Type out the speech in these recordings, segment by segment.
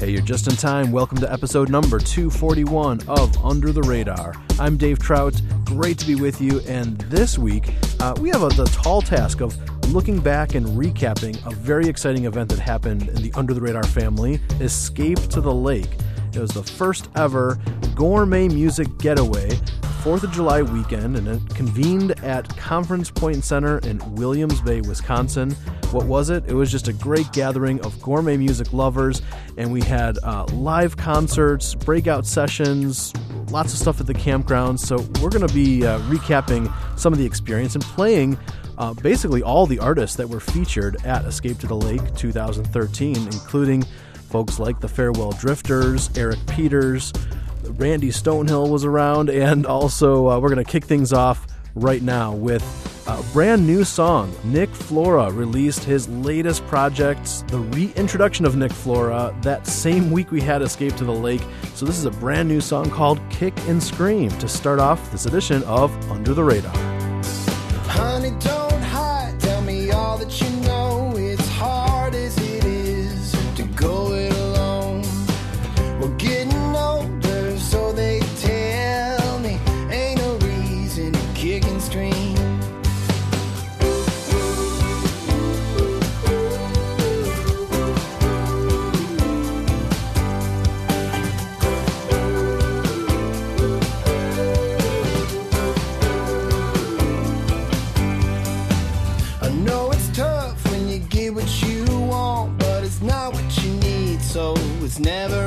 Hey, you're just in time. Welcome to episode number 241 of Under the Radar. I'm Dave Trout. Great to be with you. And this week, uh, we have a, the tall task of looking back and recapping a very exciting event that happened in the Under the Radar family Escape to the Lake. It was the first ever gourmet music getaway 4th of July weekend, and it convened at Conference Point Center in Williams Bay, Wisconsin. What was it? It was just a great gathering of gourmet music lovers, and we had uh, live concerts, breakout sessions, lots of stuff at the campground. So, we're going to be uh, recapping some of the experience and playing uh, basically all the artists that were featured at Escape to the Lake 2013, including folks like the Farewell Drifters, Eric Peters. Randy Stonehill was around, and also uh, we're going to kick things off right now with a brand new song. Nick Flora released his latest project, the reintroduction of Nick Flora, that same week we had Escape to the Lake. So this is a brand new song called Kick and Scream to start off this edition of Under the Radar. Honey, never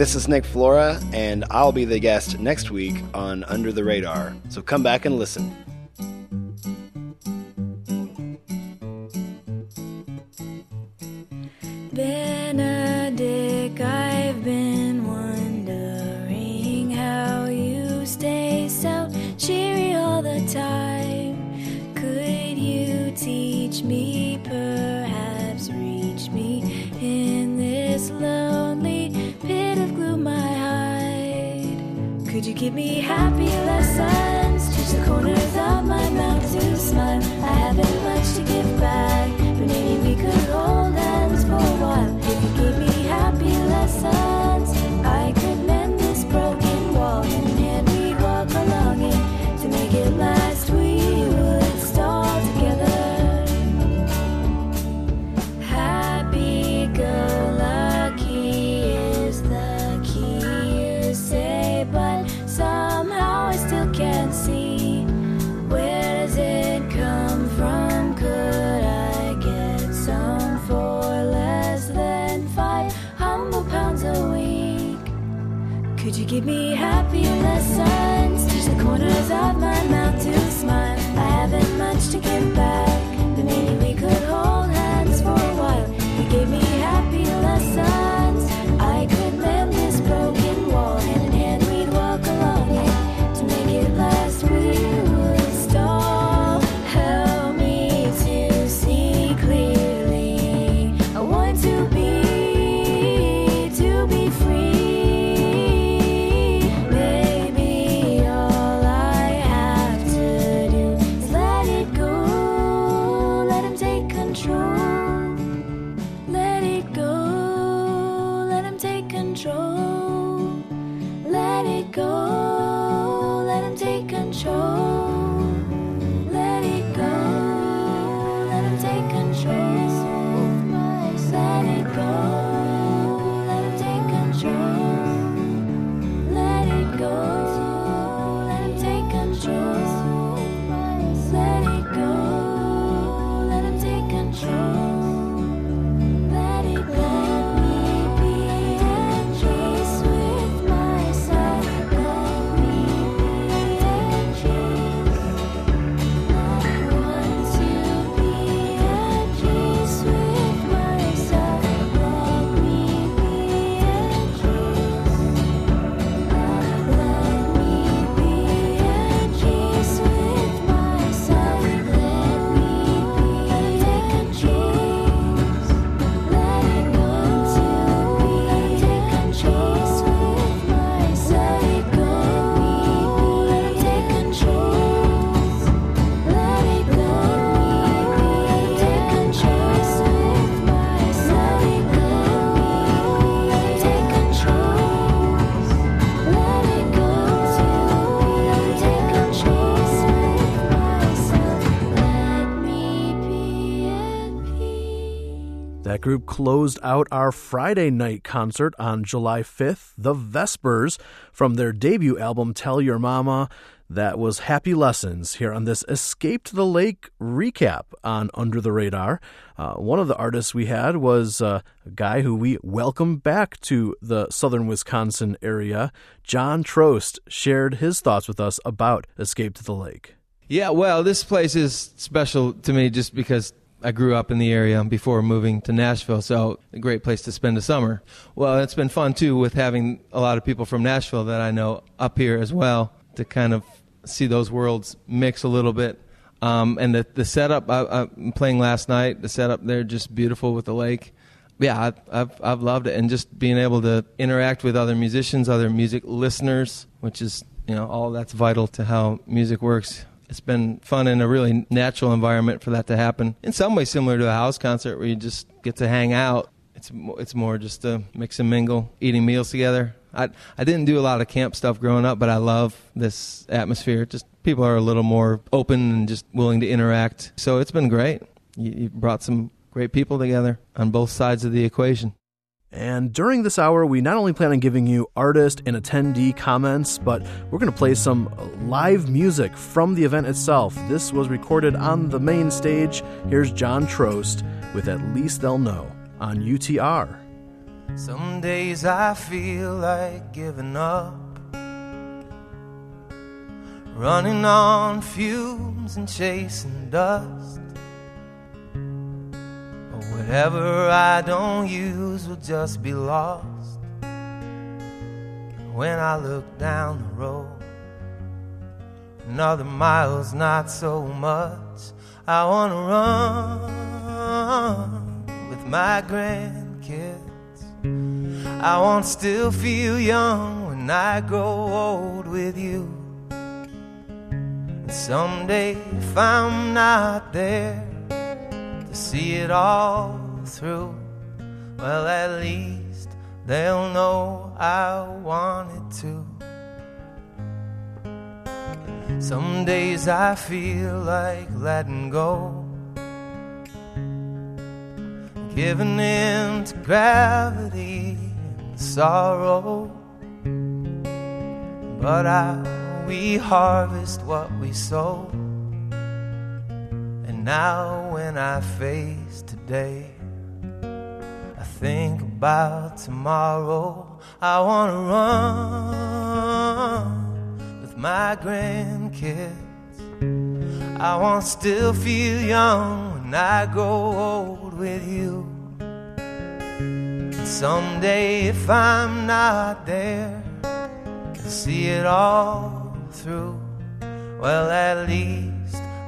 this is Nick Flora, and I'll be the guest next week on Under the Radar. So come back and listen. Give me happy lessons? Teach the corners of my mouth to smile. I haven't much to give back, control. Let it go. Let him take control. Group closed out our Friday night concert on July 5th, The Vespers, from their debut album Tell Your Mama. That was Happy Lessons here on this Escape to the Lake recap on Under the Radar. Uh, one of the artists we had was uh, a guy who we welcomed back to the southern Wisconsin area. Jon Troast shared his thoughts with us about Escape to the Lake. Yeah, well, this place is special to me just because I grew up in the area before moving to Nashville, so a great place to spend a summer. Well, it's been fun too with having a lot of people from Nashville that I know up here as well to kind of see those worlds mix a little bit. Um, and the the setup I, I'm playing last night, the setup there just beautiful with the lake. Yeah, I've, I've I've loved it, and just being able to interact with other musicians, other music listeners, which is you know all that's vital to how music works. It's been fun in a really natural environment for that to happen. In some ways, similar to a house concert where you just get to hang out. It's it's more just to mix and mingle, eating meals together. I I didn't do a lot of camp stuff growing up, but I love this atmosphere. Just people are a little more open and just willing to interact. So it's been great. You, you brought some great people together on both sides of the equation. And during this hour, we not only plan on giving you artist and attendee comments, but we're going to play some live music from the event itself. This was recorded on the main stage. Here's Jon Troast with At Least They'll Know on UTR. Some days I feel like giving up. Running on fumes and chasing dust. Whatever I don't use will just be lost. When I look down the road, another mile's not so much. I wanna run with my grandkids. I want to still feel young when I grow old with you. And someday, if I'm not there to see it all through, well, at least they'll know I wanted to. Some days I feel like letting go, giving in to gravity and sorrow. But I, we harvest what we sow. Now when I face today, I think about tomorrow. I wanna run with my grandkids. I wanna still feel young when I grow old with you. And someday if I'm not there to see it all through, well at least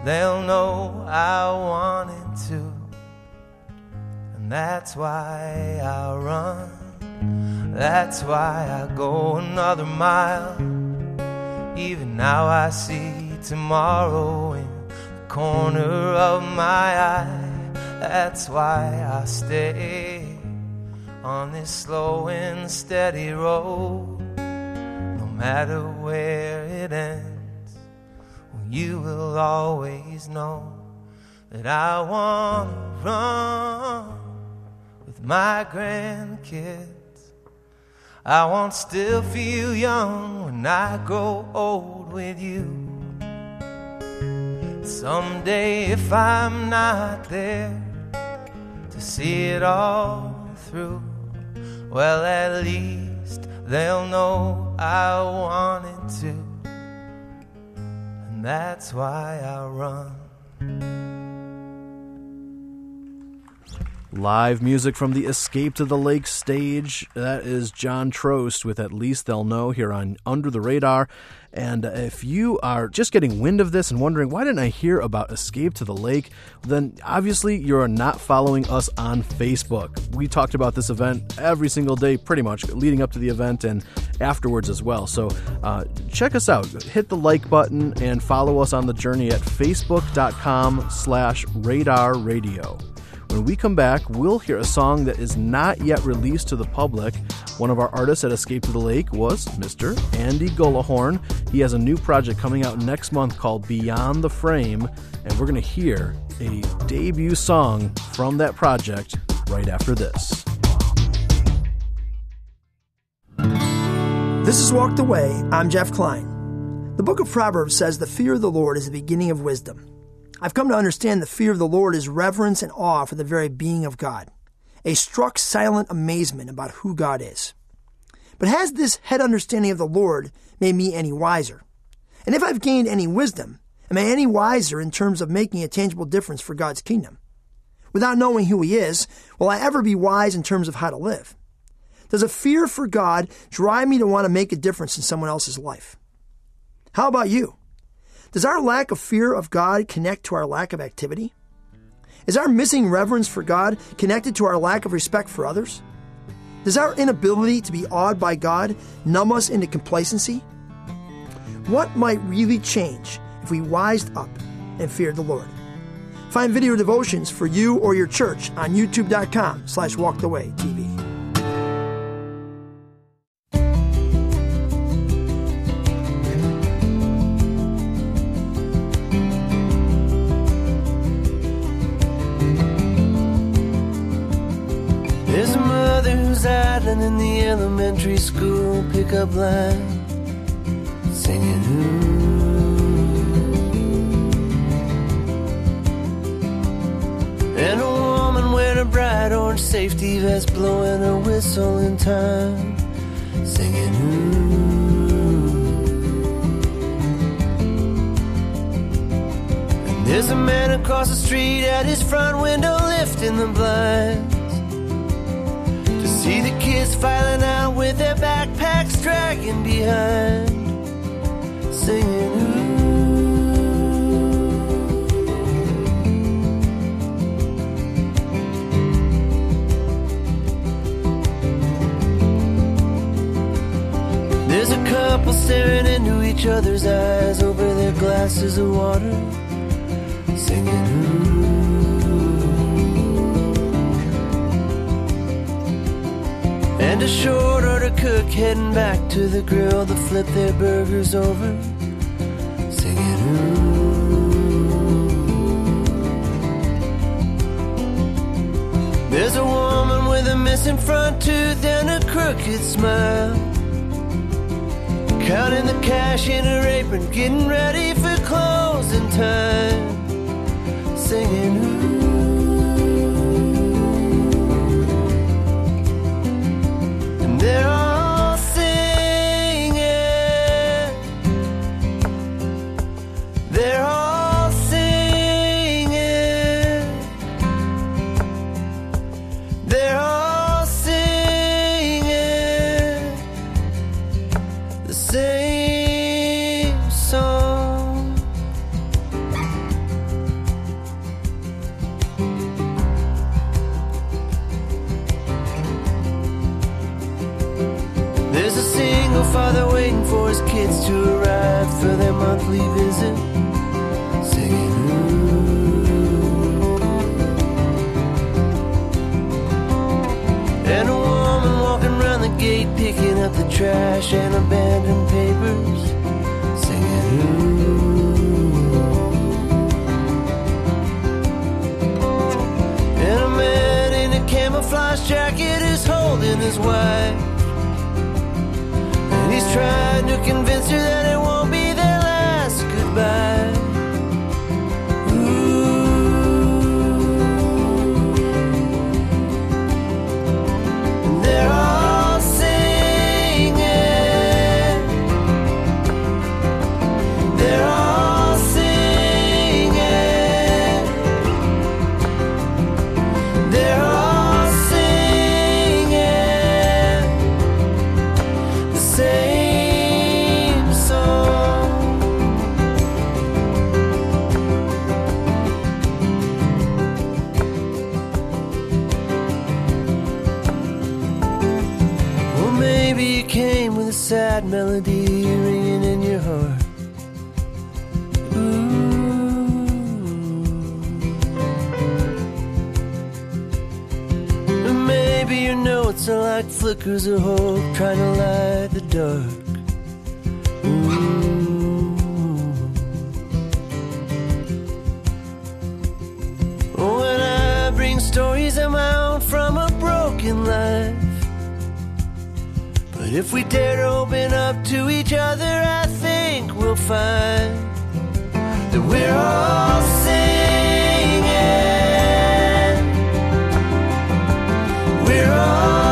they'll know I wanted to. And that's why I run. That's why I go another mile. Even now I see tomorrow in the corner of my eye. That's why I stay on this slow and steady road. No matter where it ends, you will always know that I want to run with my grandkids. I want to still feel young when I grow old with you. Someday, if I'm not there to see it all through, well, at least they'll know I wanted to. That's why I run. Live music from the Escape to the Lake stage. That is Jon Troast with At Least They'll Know here on Under the Radar. And if you are just getting wind of this and wondering, why didn't I hear about Escape to the Lake? Then obviously you're not following us on Facebook. We talked about this event every single day, pretty much, leading up to the event and afterwards as well. So uh, check us out. Hit the like button and follow us on the journey at facebook.com slash radar radio. When we come back, we'll hear a song that is not yet released to the public. One of our artists at Escape to the Lake was Mr. Andy Gullahorn. He has a new project coming out next month called Beyond the Frame, and we're going to hear a debut song from that project right after this. This is Walked Away. I'm Jeff Klein. The book of Proverbs says the fear of the Lord is the beginning of wisdom. I've come to understand the fear of the Lord is reverence and awe for the very being of God, a struck silent amazement about who God is. But has this head understanding of the Lord made me any wiser? And if I've gained any wisdom, am I any wiser in terms of making a tangible difference for God's kingdom? Without knowing who He is, will I ever be wise in terms of how to live? Does a fear for God drive me to want to make a difference in someone else's life? How about you? Does our lack of fear of God connect to our lack of activity? Is our missing reverence for God connected to our lack of respect for others? Does our inability to be awed by God numb us into complacency? What might really change if we wised up and feared the Lord? Find video devotions for you or your church on youtube.com slash walkedawaytv. Elementary school pickup line, singing ooh. And a woman wearing a bright orange safety vest, blowing a whistle in time, singing ooh. And there's a man across the street at his front window lifting the blinds. See the kids filing out with their backpacks dragging behind, singing ooh. There's a couple staring into each other's eyes over their glasses of water, singing. Ooh. And a short order cook heading back to the grill to flip their burgers over, singing. Ooh. There's a woman with a missing front tooth and a crooked smile. Counting the cash in her apron, getting ready for closing time. Singing, ooh. And they're a single father waiting for his kids to arrive for their monthly visit. Singing, ooh. And a woman walking around the gate picking up the trash and abandoned papers. Singing, ooh. And a man in a camouflage jacket is holding his wife. Trying to convince her that it flickers of hope trying to light the dark. Ooh. Oh, when I bring stories of my own from a broken life. But if we dare to open up to each other, I think we'll find that we're all singing. We're all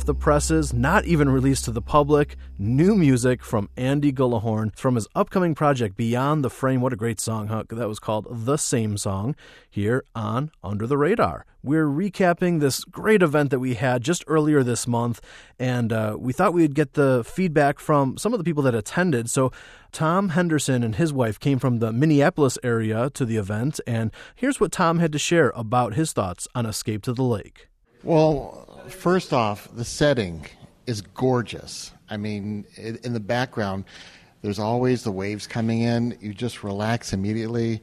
off the presses, not even released to the public. New music from Andy Gullahorn from his upcoming project Beyond the Frame. What a great song, huh? That was called The Same Song here on Under the Radar. We're recapping this great event that we had just earlier this month, and uh, we thought we'd get the feedback from some of the people that attended. So, Tom Henderson and his wife came from the Minneapolis area to the event, and here's what Tom had to share about his thoughts on Escape to the Lake. Well, first off, the setting is gorgeous. I mean, in the background, there's always the waves coming in. You just relax immediately.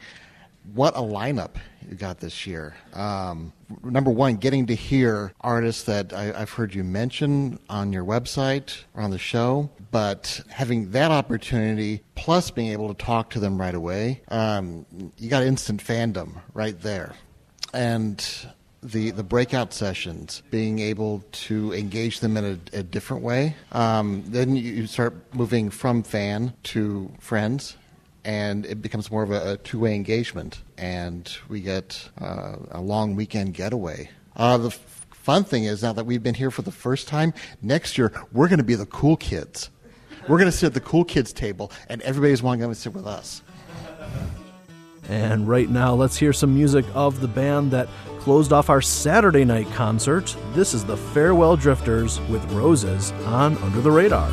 What a lineup you got this year. Um, number one, getting to hear artists that I, I've heard you mention on your website or on the show, but having that opportunity plus being able to talk to them right away, um, you got instant fandom right there. And the, the breakout sessions, being able to engage them in a, a different way. Um, then you start moving from fan to friends, and it becomes more of a, a two way engagement. And we get uh, a long weekend getaway. Uh, the f- fun thing is now that we've been here for the first time, next year we're going to be the cool kids. We're going to sit at the cool kids table, and everybody's wanting to sit with us. And right now, let's hear some music of the band that closed off our Saturday night concert. This is the Farewell Drifters with Roses on Under the Radar.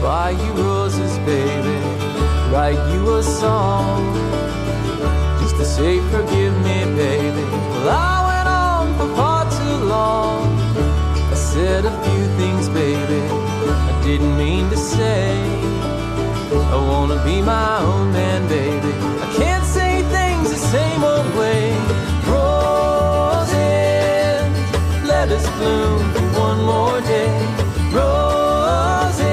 Buy you roses, baby. Write you a song. Just to say, forgive me, baby. Well, I went on for far too long. I said a few things, baby. I didn't mean to say. I wanna be my own man, baby. I can't say things the same old way. Roses, let us bloom for one more day. Roses,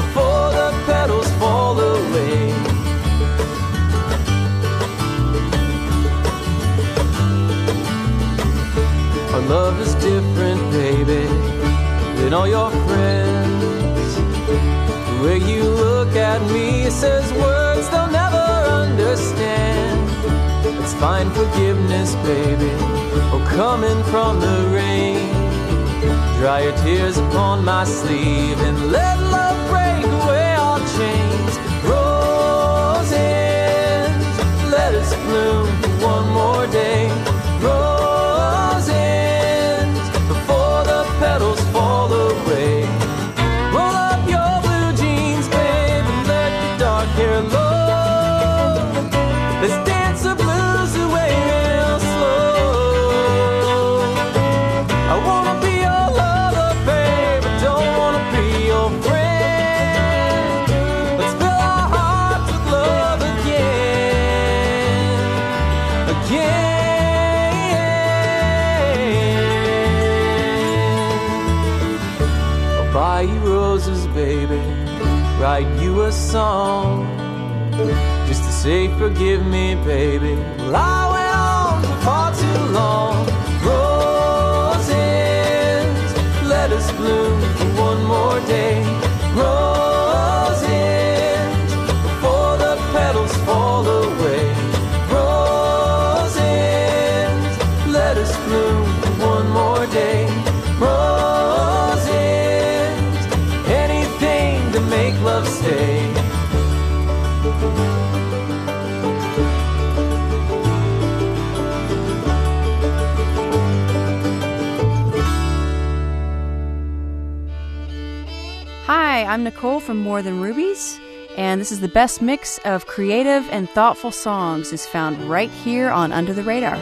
before the petals fall away. Our love is different, baby, than all your friends. Me says words they'll never understand. Let's find forgiveness, baby, oh, coming from the rain. Dry your tears upon my sleeve and let love break away all chains. Roses, let us bloom one more day. Song just to say forgive me, baby. Well, I went on for far too long. Roses, let us bloom for one more day. Roses, I'm Nicole from More Than Rubies, and this is the best mix of creative and thoughtful songs is found right here on Under the Radar.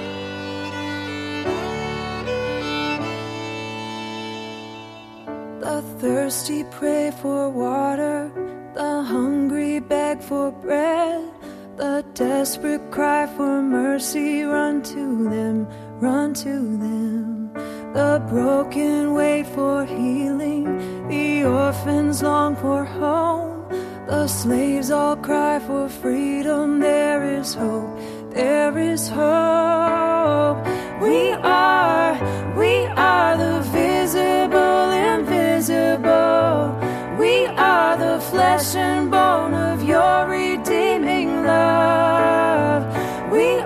The thirsty pray for water, the hungry beg for bread, the desperate cry for mercy, run to them, run to them. The broken wait for healing, the orphans long for home, the slaves all cry for freedom. There is hope, there is hope. We are, we are the visible, invisible. We are the flesh and bone of your redeeming love. We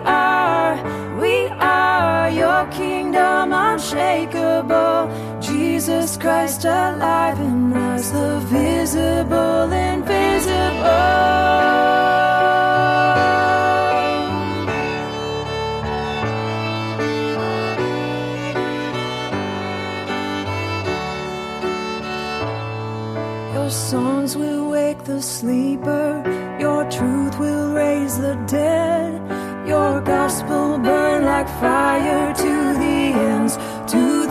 kingdom unshakable. Jesus Christ alive in us, the visible, invisible. Your songs will wake the sleeper. Your truth will raise the dead. Your gospel burn like fire to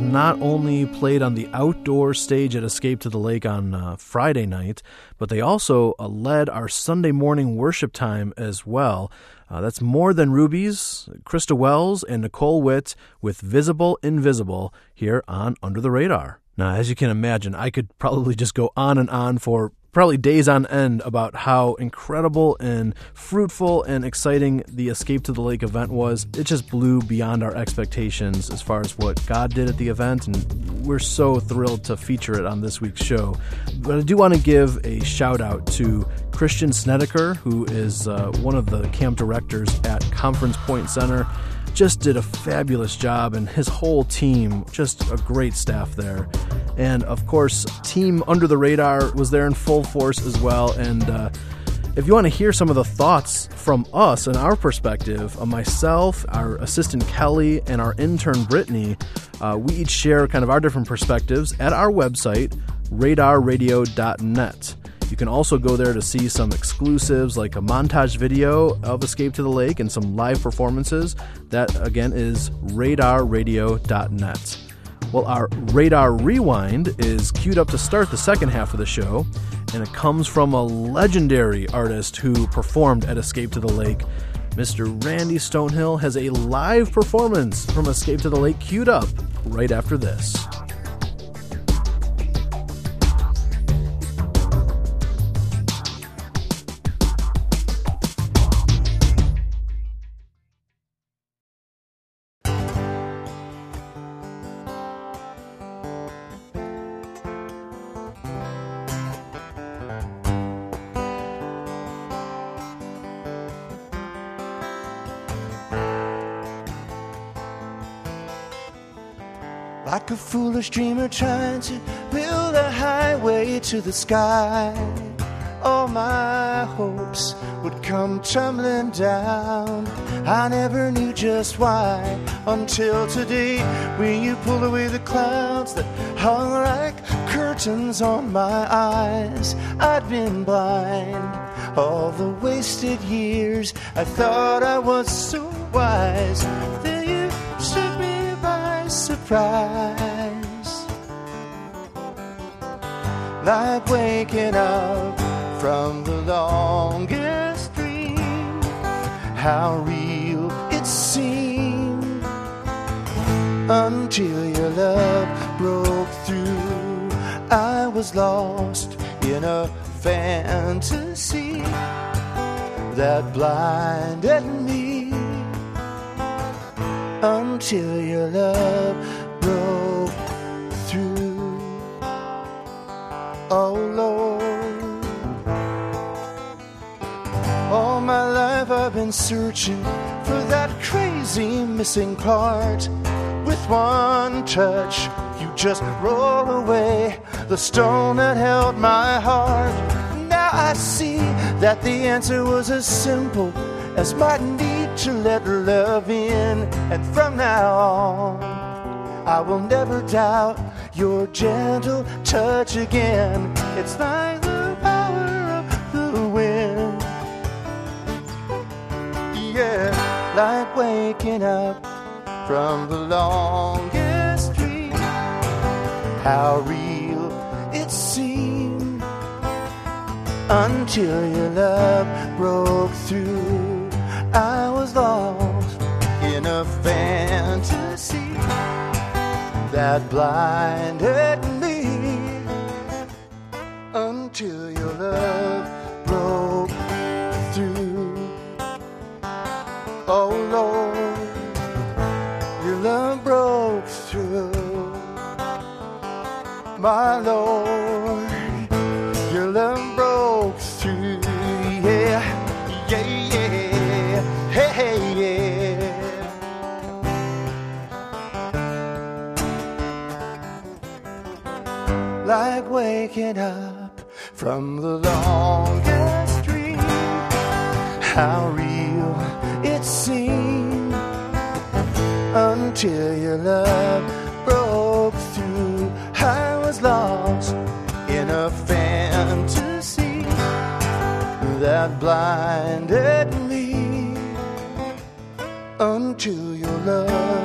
Not only played on the outdoor stage at Escape to the Lake on uh, Friday night, but they also uh, led our Sunday morning worship time as well. Uh, that's More Than Rubies, Krista Wells, and Nicole Witt with Visible Invisible here on Under the Radar. Now, as you can imagine, I could probably just go on and on for probably days on end about how incredible and fruitful and exciting the Escape to the Lake event was. It just blew beyond our expectations as far as what God did at the event, and we're so thrilled to feature it on this week's show. But I do want to give a shout out to Christian Snedeker, who is uh, one of the camp directors at Conference Point Center just did a fabulous job, and his whole team, just a great staff there. And of course, Team Under the Radar was there in full force as well. And uh, if you want to hear some of the thoughts from us and our perspective, uh, myself, our assistant Kelly, and our intern Brittany, uh, we each share kind of our different perspectives at our website, radarradio.net. You can also go there to see some exclusives like a montage video of Escape to the Lake and some live performances. That again is radarradio.net. Well, our Radar Rewind is queued up to start the second half of the show, and it comes from a legendary artist who performed at Escape to the Lake. Mr. Randy Stonehill has a live performance from Escape to the Lake queued up right after this. To the sky. All my hopes would come tumbling down. I never knew just why until today when you pulled away the clouds that hung like curtains on my eyes. I'd been blind all the wasted years. I thought I was so wise. Then you took me by surprise. Like waking up from the longest dream. How real it seemed until your love broke through. I was lost in a fantasy that blinded me until your love broke searching for that crazy missing part. With one touch, you just roll away the stone that held my heart. Now I see that the answer was as simple as my need to let love in. And from now on, I will never doubt your gentle touch again. It's like Yeah, like waking up from the longest dream. How real it seemed until your love broke through. I was lost in a fantasy that blinded me until your love broke Oh Lord, your love broke through. My Lord, your love broke through. Yeah, yeah, yeah. Hey, hey, yeah. like waking up from the longest dream. How real until your love broke through. I was lost in a fantasy that blinded me until your love.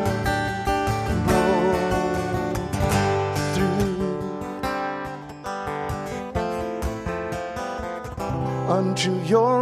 unto your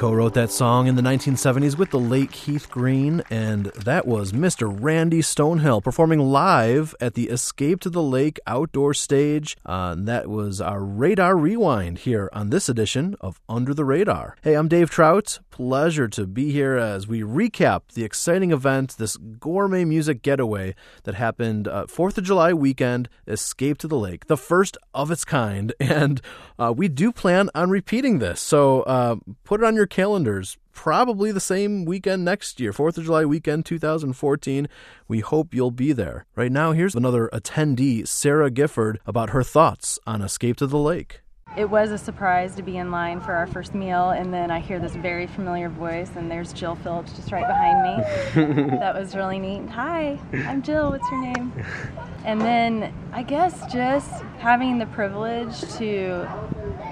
co wrote that song in the 1970s with the late Keith Green, and that was Mr. Randy Stonehill performing live at the Escape to the Lake outdoor stage. Uh, that was our Radar Rewind here on this edition of Under the Radar. Hey, I'm Dave Trout. Pleasure to be here as we recap the exciting event, this gourmet music getaway that happened uh, 4th of July weekend, Escape to the Lake, the first of its kind. And uh, we do plan on repeating this. So uh, put it on your calendars. Probably the same weekend next year, 4th of July weekend 2014. We hope you'll be there. Right now, here's another attendee, Sarah Gifford, about her thoughts on Escape to the Lake. It was a surprise to be in line for our first meal, and then I hear this very familiar voice, and there's Jill Phillips just right behind me. that was really neat. Hi, I'm Jill. What's your name? And then I guess just having the privilege to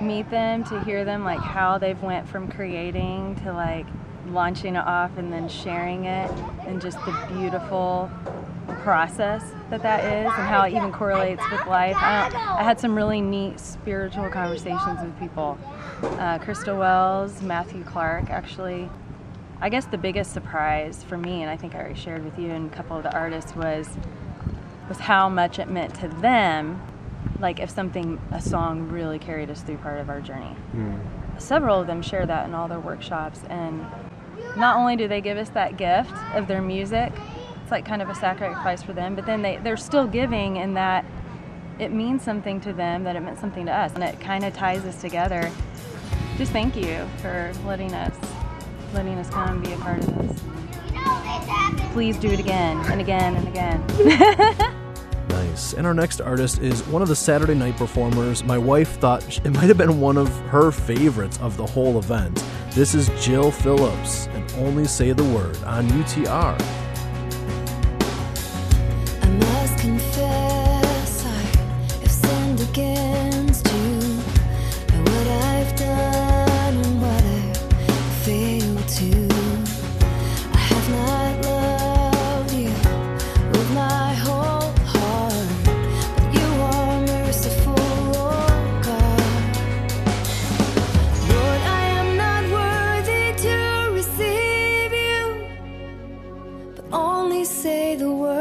meet them, to hear them, like how they've went from creating to like launching it off and then sharing it, and just the beautiful process that that is and how it even correlates with life. I, I had some really neat spiritual conversations with people. Uh, Christa Wells, Matthew Clark, actually. I guess the biggest surprise for me, and I think I already shared with you and a couple of the artists, was was how much it meant to them. Like if something, a song really carried us through part of our journey. Hmm. Several of them share that in all their workshops, and not only do they give us that gift of their music, it's like kind of a sacrifice for them, but then they, they're still giving in that it means something to them, that it meant something to us, and it kind of ties us together. Just thank you for letting us letting us come and be a part of this. Please do it again and again and again. Nice. And our next artist is one of the Saturday night performers. My wife thought it might have been one of her favorites of the whole event. This is Jill Phillips, and Only Say the Word on UTR. Say the word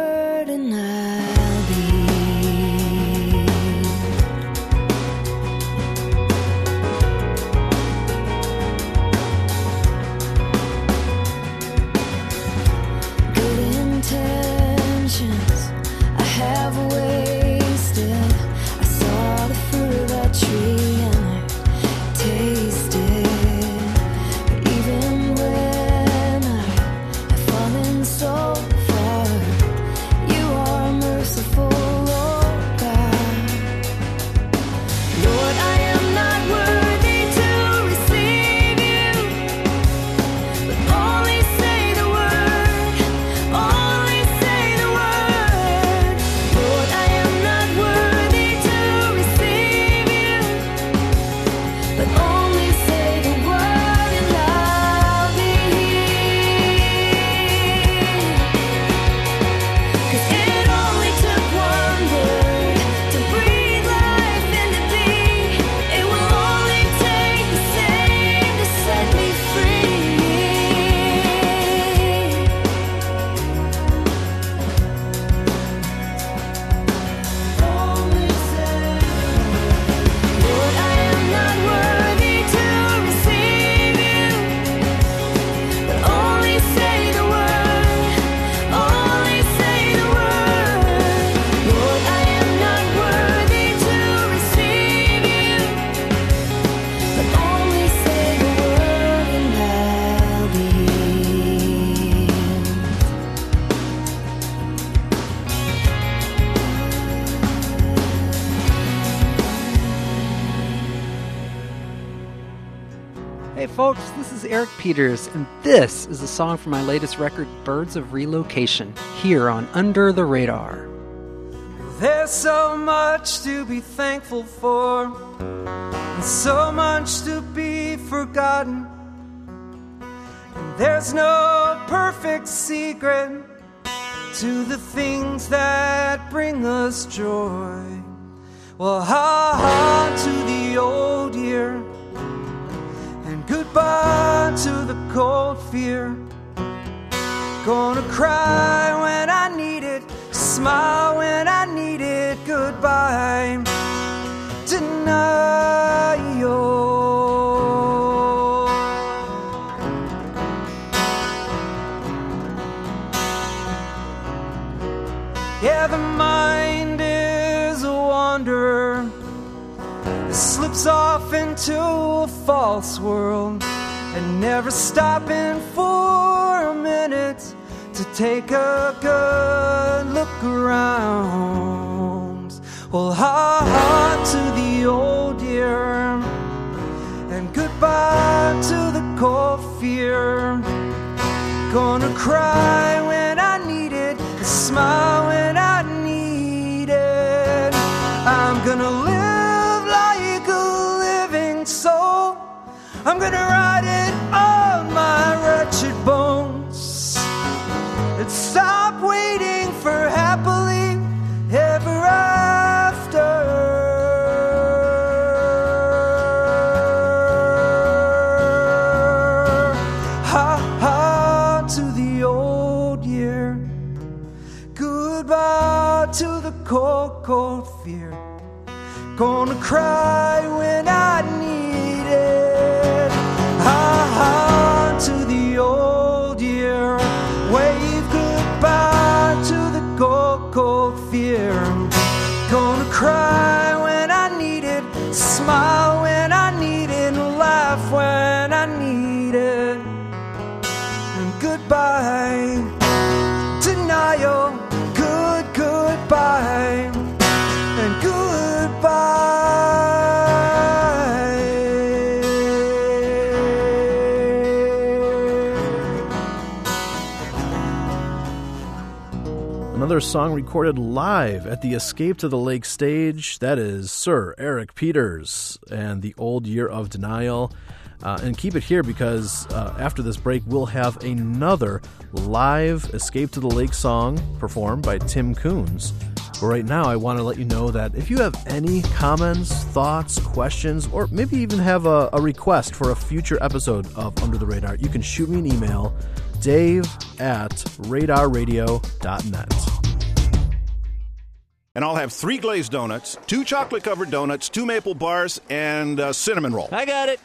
Eric Peters, and this is a song from my latest record, Birds of Relocation, here on Under the Radar. There's so much to be thankful for, and so much to be forgotten. And There's no perfect secret to the things that bring us joy. Well, ha ha to the old year, goodbye to the cold fear. Gonna cry when I need it, smile when I need it. Goodbye, denial. Slips off into a false world and never stopping for a minute to take a good look around. Well, ha ha to the old year and goodbye to the cold fear. Gonna cry when I need it, smile when I Another song recorded live at the Escape to the Lake stage. That is Sir Eric Peters and the Old Year of Denial. Uh, and keep it here because uh, after this break, we'll have another live Escape to the Lake song performed by Tim Coons. But right now, I want to let you know that if you have any comments, thoughts, questions, or maybe even have a, a request for a future episode of Under the Radar, you can shoot me an email dave at radarradio.net. And I'll have three glazed donuts, two chocolate covered donuts, two maple bars, and a cinnamon roll. I got it.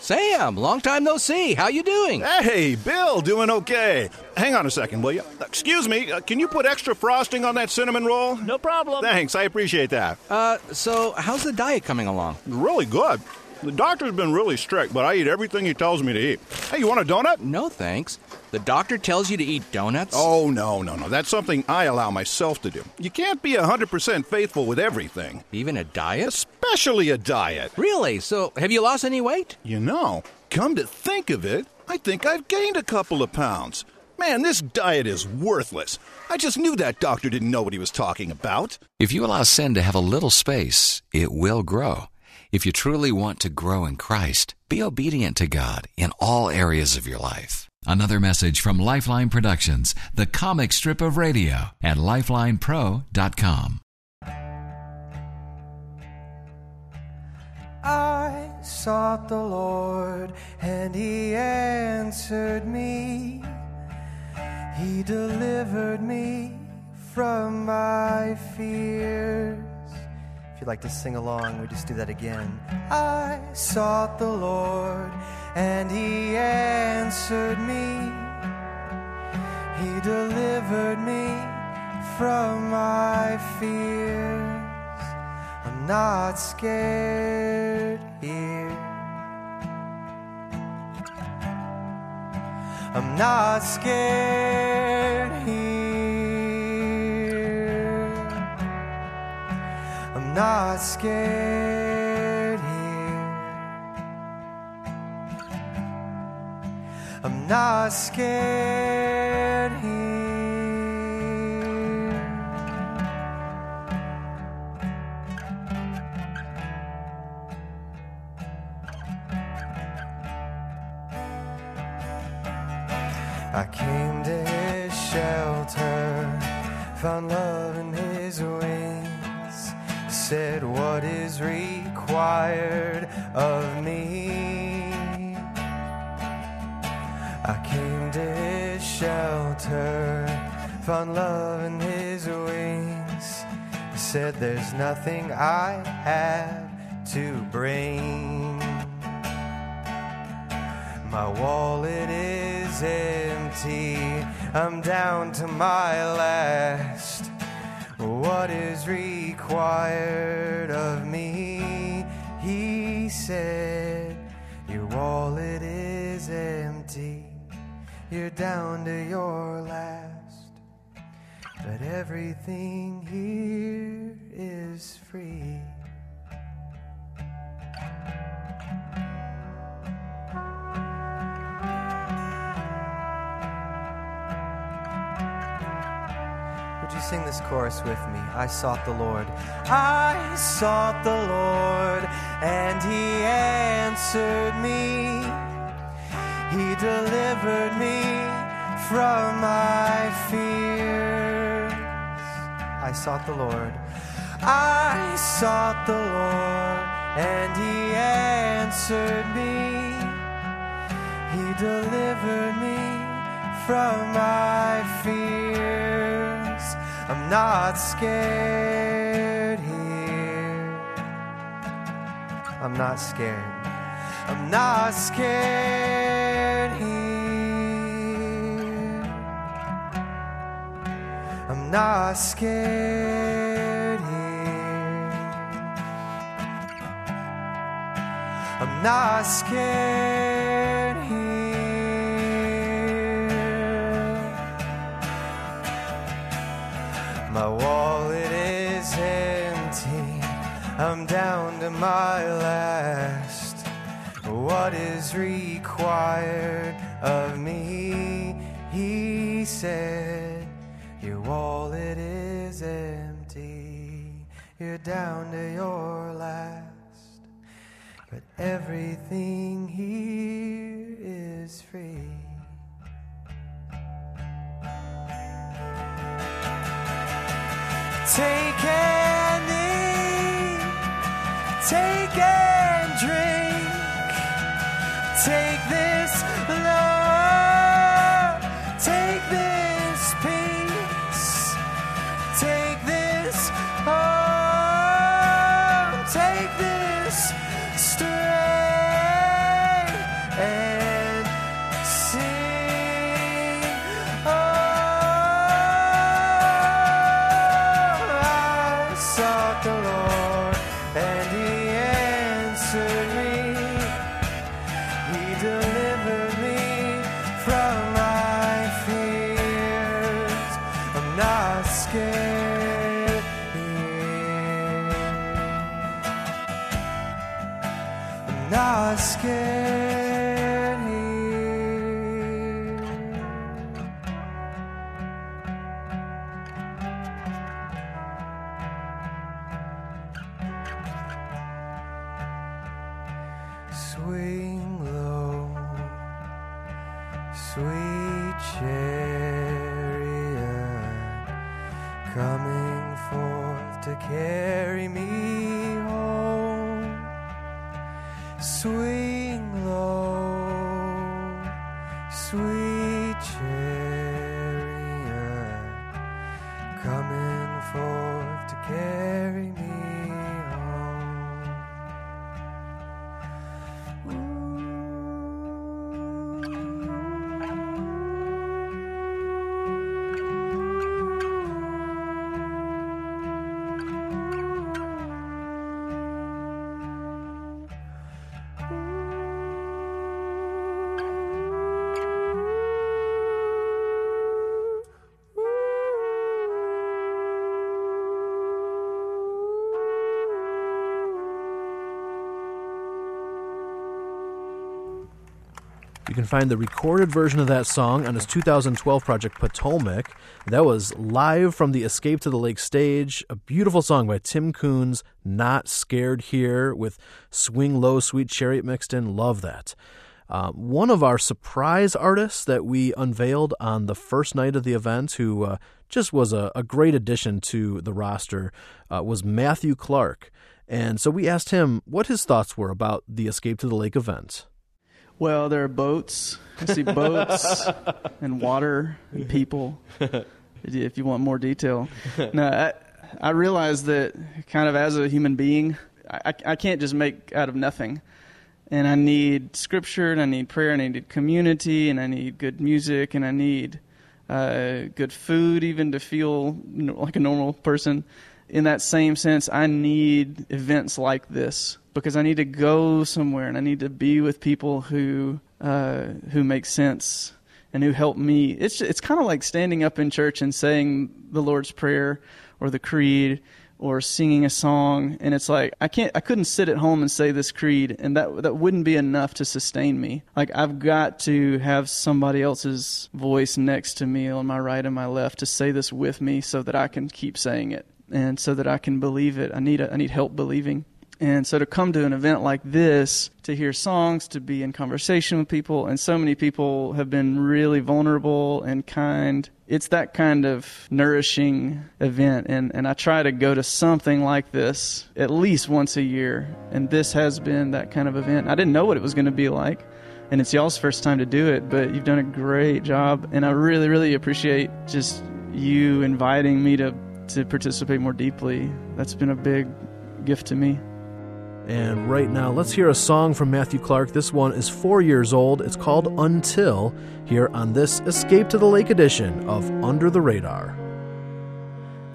Sam, long time no see. How you doing? Hey, Bill, doing okay. Hang on a second, will you? Excuse me, uh, can you put extra frosting on that cinnamon roll? No problem. Thanks, I appreciate that. Uh, so how's the diet coming along? Really good. The doctor's been really strict, but I eat everything he tells me to eat. Hey, you want a donut? No, thanks. The doctor tells you to eat donuts? Oh, no, no, no. That's something I allow myself to do. You can't be 100% faithful with everything, Even a diet? especially a diet. Really? So have you lost any weight? You know, come to think of it, I think I've gained a couple of pounds. Man, this diet is worthless. I just knew that doctor didn't know what he was talking about. If you allow sin to have a little space, it will grow. If you truly want to grow in Christ, be obedient to God in all areas of your life. Another message from Lifeline Productions, the comic strip of radio at lifelinepro.com. I sought the Lord, and He answered me. He delivered me from my fears. If you'd like to sing along, we just do that again. I sought the Lord, and He answered me. He delivered me from my fears. I'm not scared here. I'm not scared here. I'm not scared I'm not scared here. I came to his shelter, found love in his wings, said, What is required of me? Shelter, found love in his wings, said, There's nothing I have to bring. My wallet is empty. I'm down to my last. What is required of me? He said, Your wallet is empty. You're down to your last. But everything here is free. Would you sing this chorus with me? I sought the Lord. I sought the Lord, and He answered me. He delivered me from my fears. I sought the Lord. I sought the Lord, and He answered me. He delivered me from my fears. I'm not scared here. I'm not scared. I'm not scared not scared here. I'm not scared here. My wallet is empty. I'm down to my last. What is required of me? He said, Your wallet is empty. You're down to your last. But everything here is free. Take and eat, take and drink, take this love, You can find the recorded version of that song on his 2012 project Potomac. That was live from the Escape to the Lake stage. A beautiful song by Tim Coons, Not Scared Here, with Swing Low Sweet Chariot mixed in. Love that. Uh, one of our surprise artists that we unveiled on the first night of the event, who uh, just was a, a, great addition to the roster, uh, was Matthew Clark. And so we asked him what his thoughts were about the Escape to the Lake event. Well, there are boats. I see boats and water and people. If you want more detail, no, I, I realize that kind of as a human being, I, I can't just make out of nothing and I need scripture, and I need prayer, and I need community, and I need good music, and I need uh, good food, even to feel like a normal person. In that same sense, I need events like this because I need to go somewhere, and I need to be with people who uh, who make sense and who help me. It's it's kind of like standing up in church and saying the Lord's Prayer or the Creed or singing a song and it's like I can't I couldn't sit at home and say this creed and that that wouldn't be enough to sustain me. Like I've got to have somebody else's voice next to me on my right and my left to say this with me so that I can keep saying it and so that I can believe it. I need a, I need help believing. And so to come to an event like this, to hear songs, to be in conversation with people, and so many people have been really vulnerable and kind. It's that kind of nourishing event. And, and I try to go to something like this at least once a year. And this has been that kind of event. I didn't know what it was going to be like. And it's y'all's first time to do it, but you've done a great job. And I really, really appreciate just you inviting me to, to participate more deeply. That's been a big gift to me. And right now, let's hear a song from Matthew Clark. This one is four years old. It's called Until, here on this Escape to the Lake edition of Under the Radar.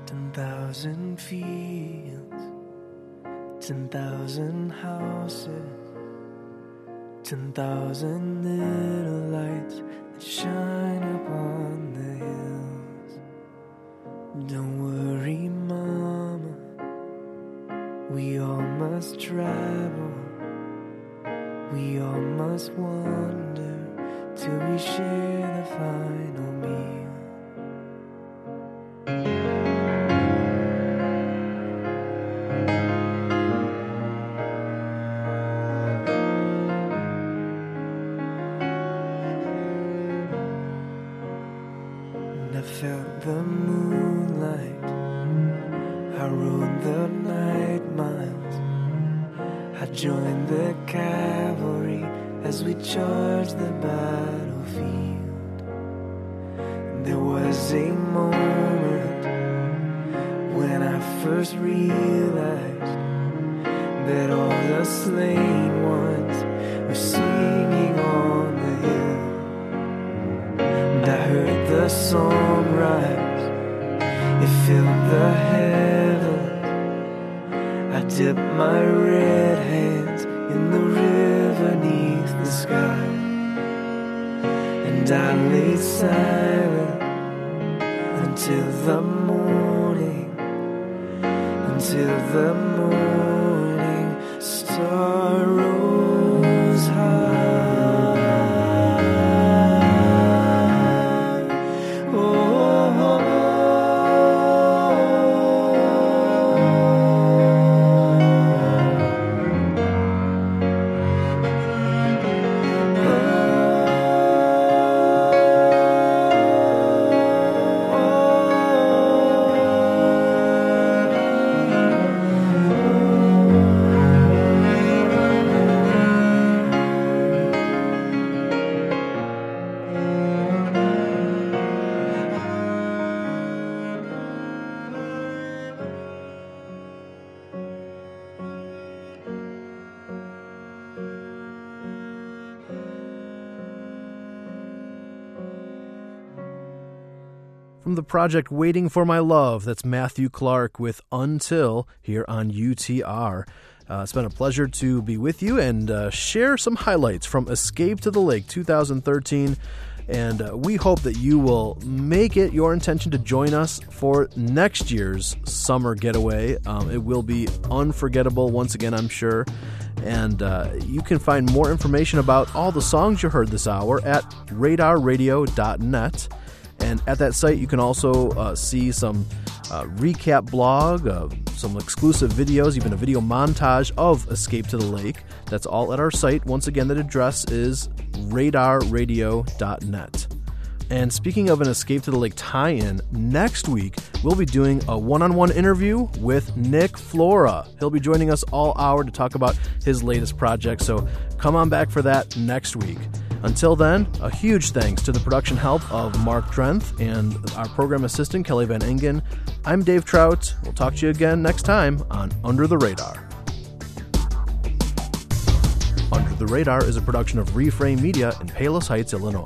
10,000 fields, 10,000 houses, 10,000 little lights that shine upon the hills. Don't worry, Mama. We all must travel, we all must wander till we share the final meal. And I felt the moonlight. Joined the cavalry as we charged the battlefield. There was a moment when I first realized that all the slain ones were singing on the hill. And I heard the song rise, it filled the heavens. Dipped my red hands in the river neath the sky. And I lay silent until the morning, until the morning star rose high. From the project Waiting for My Love, that's Matthew Clark with Until here on UTR. Uh, it's been a pleasure to be with you and uh, share some highlights from Escape to the Lake 2013. And uh, we hope that you will make it your intention to join us for next year's summer getaway. Um, it will be unforgettable once again, I'm sure. And uh, you can find more information about all the songs you heard this hour at radarradio.net. And at that site, you can also uh, see some uh, recap blog, uh, some exclusive videos, even a video montage of Escape to the Lake. That's all at our site. Once again, that address is radarradio.net. And speaking of an Escape to the Lake tie in, next week we'll be doing a one on one interview with Nick Flora. He'll be joining us all hour to talk about his latest project, so come on back for that next week. Until then, a huge thanks to the production help of Mark Drenth and our program assistant Kelly Van Engen. I'm Dave Trout. We'll talk to you again next time on Under the Radar. Under the Radar is a production of Reframe Media in Palos Heights, Illinois.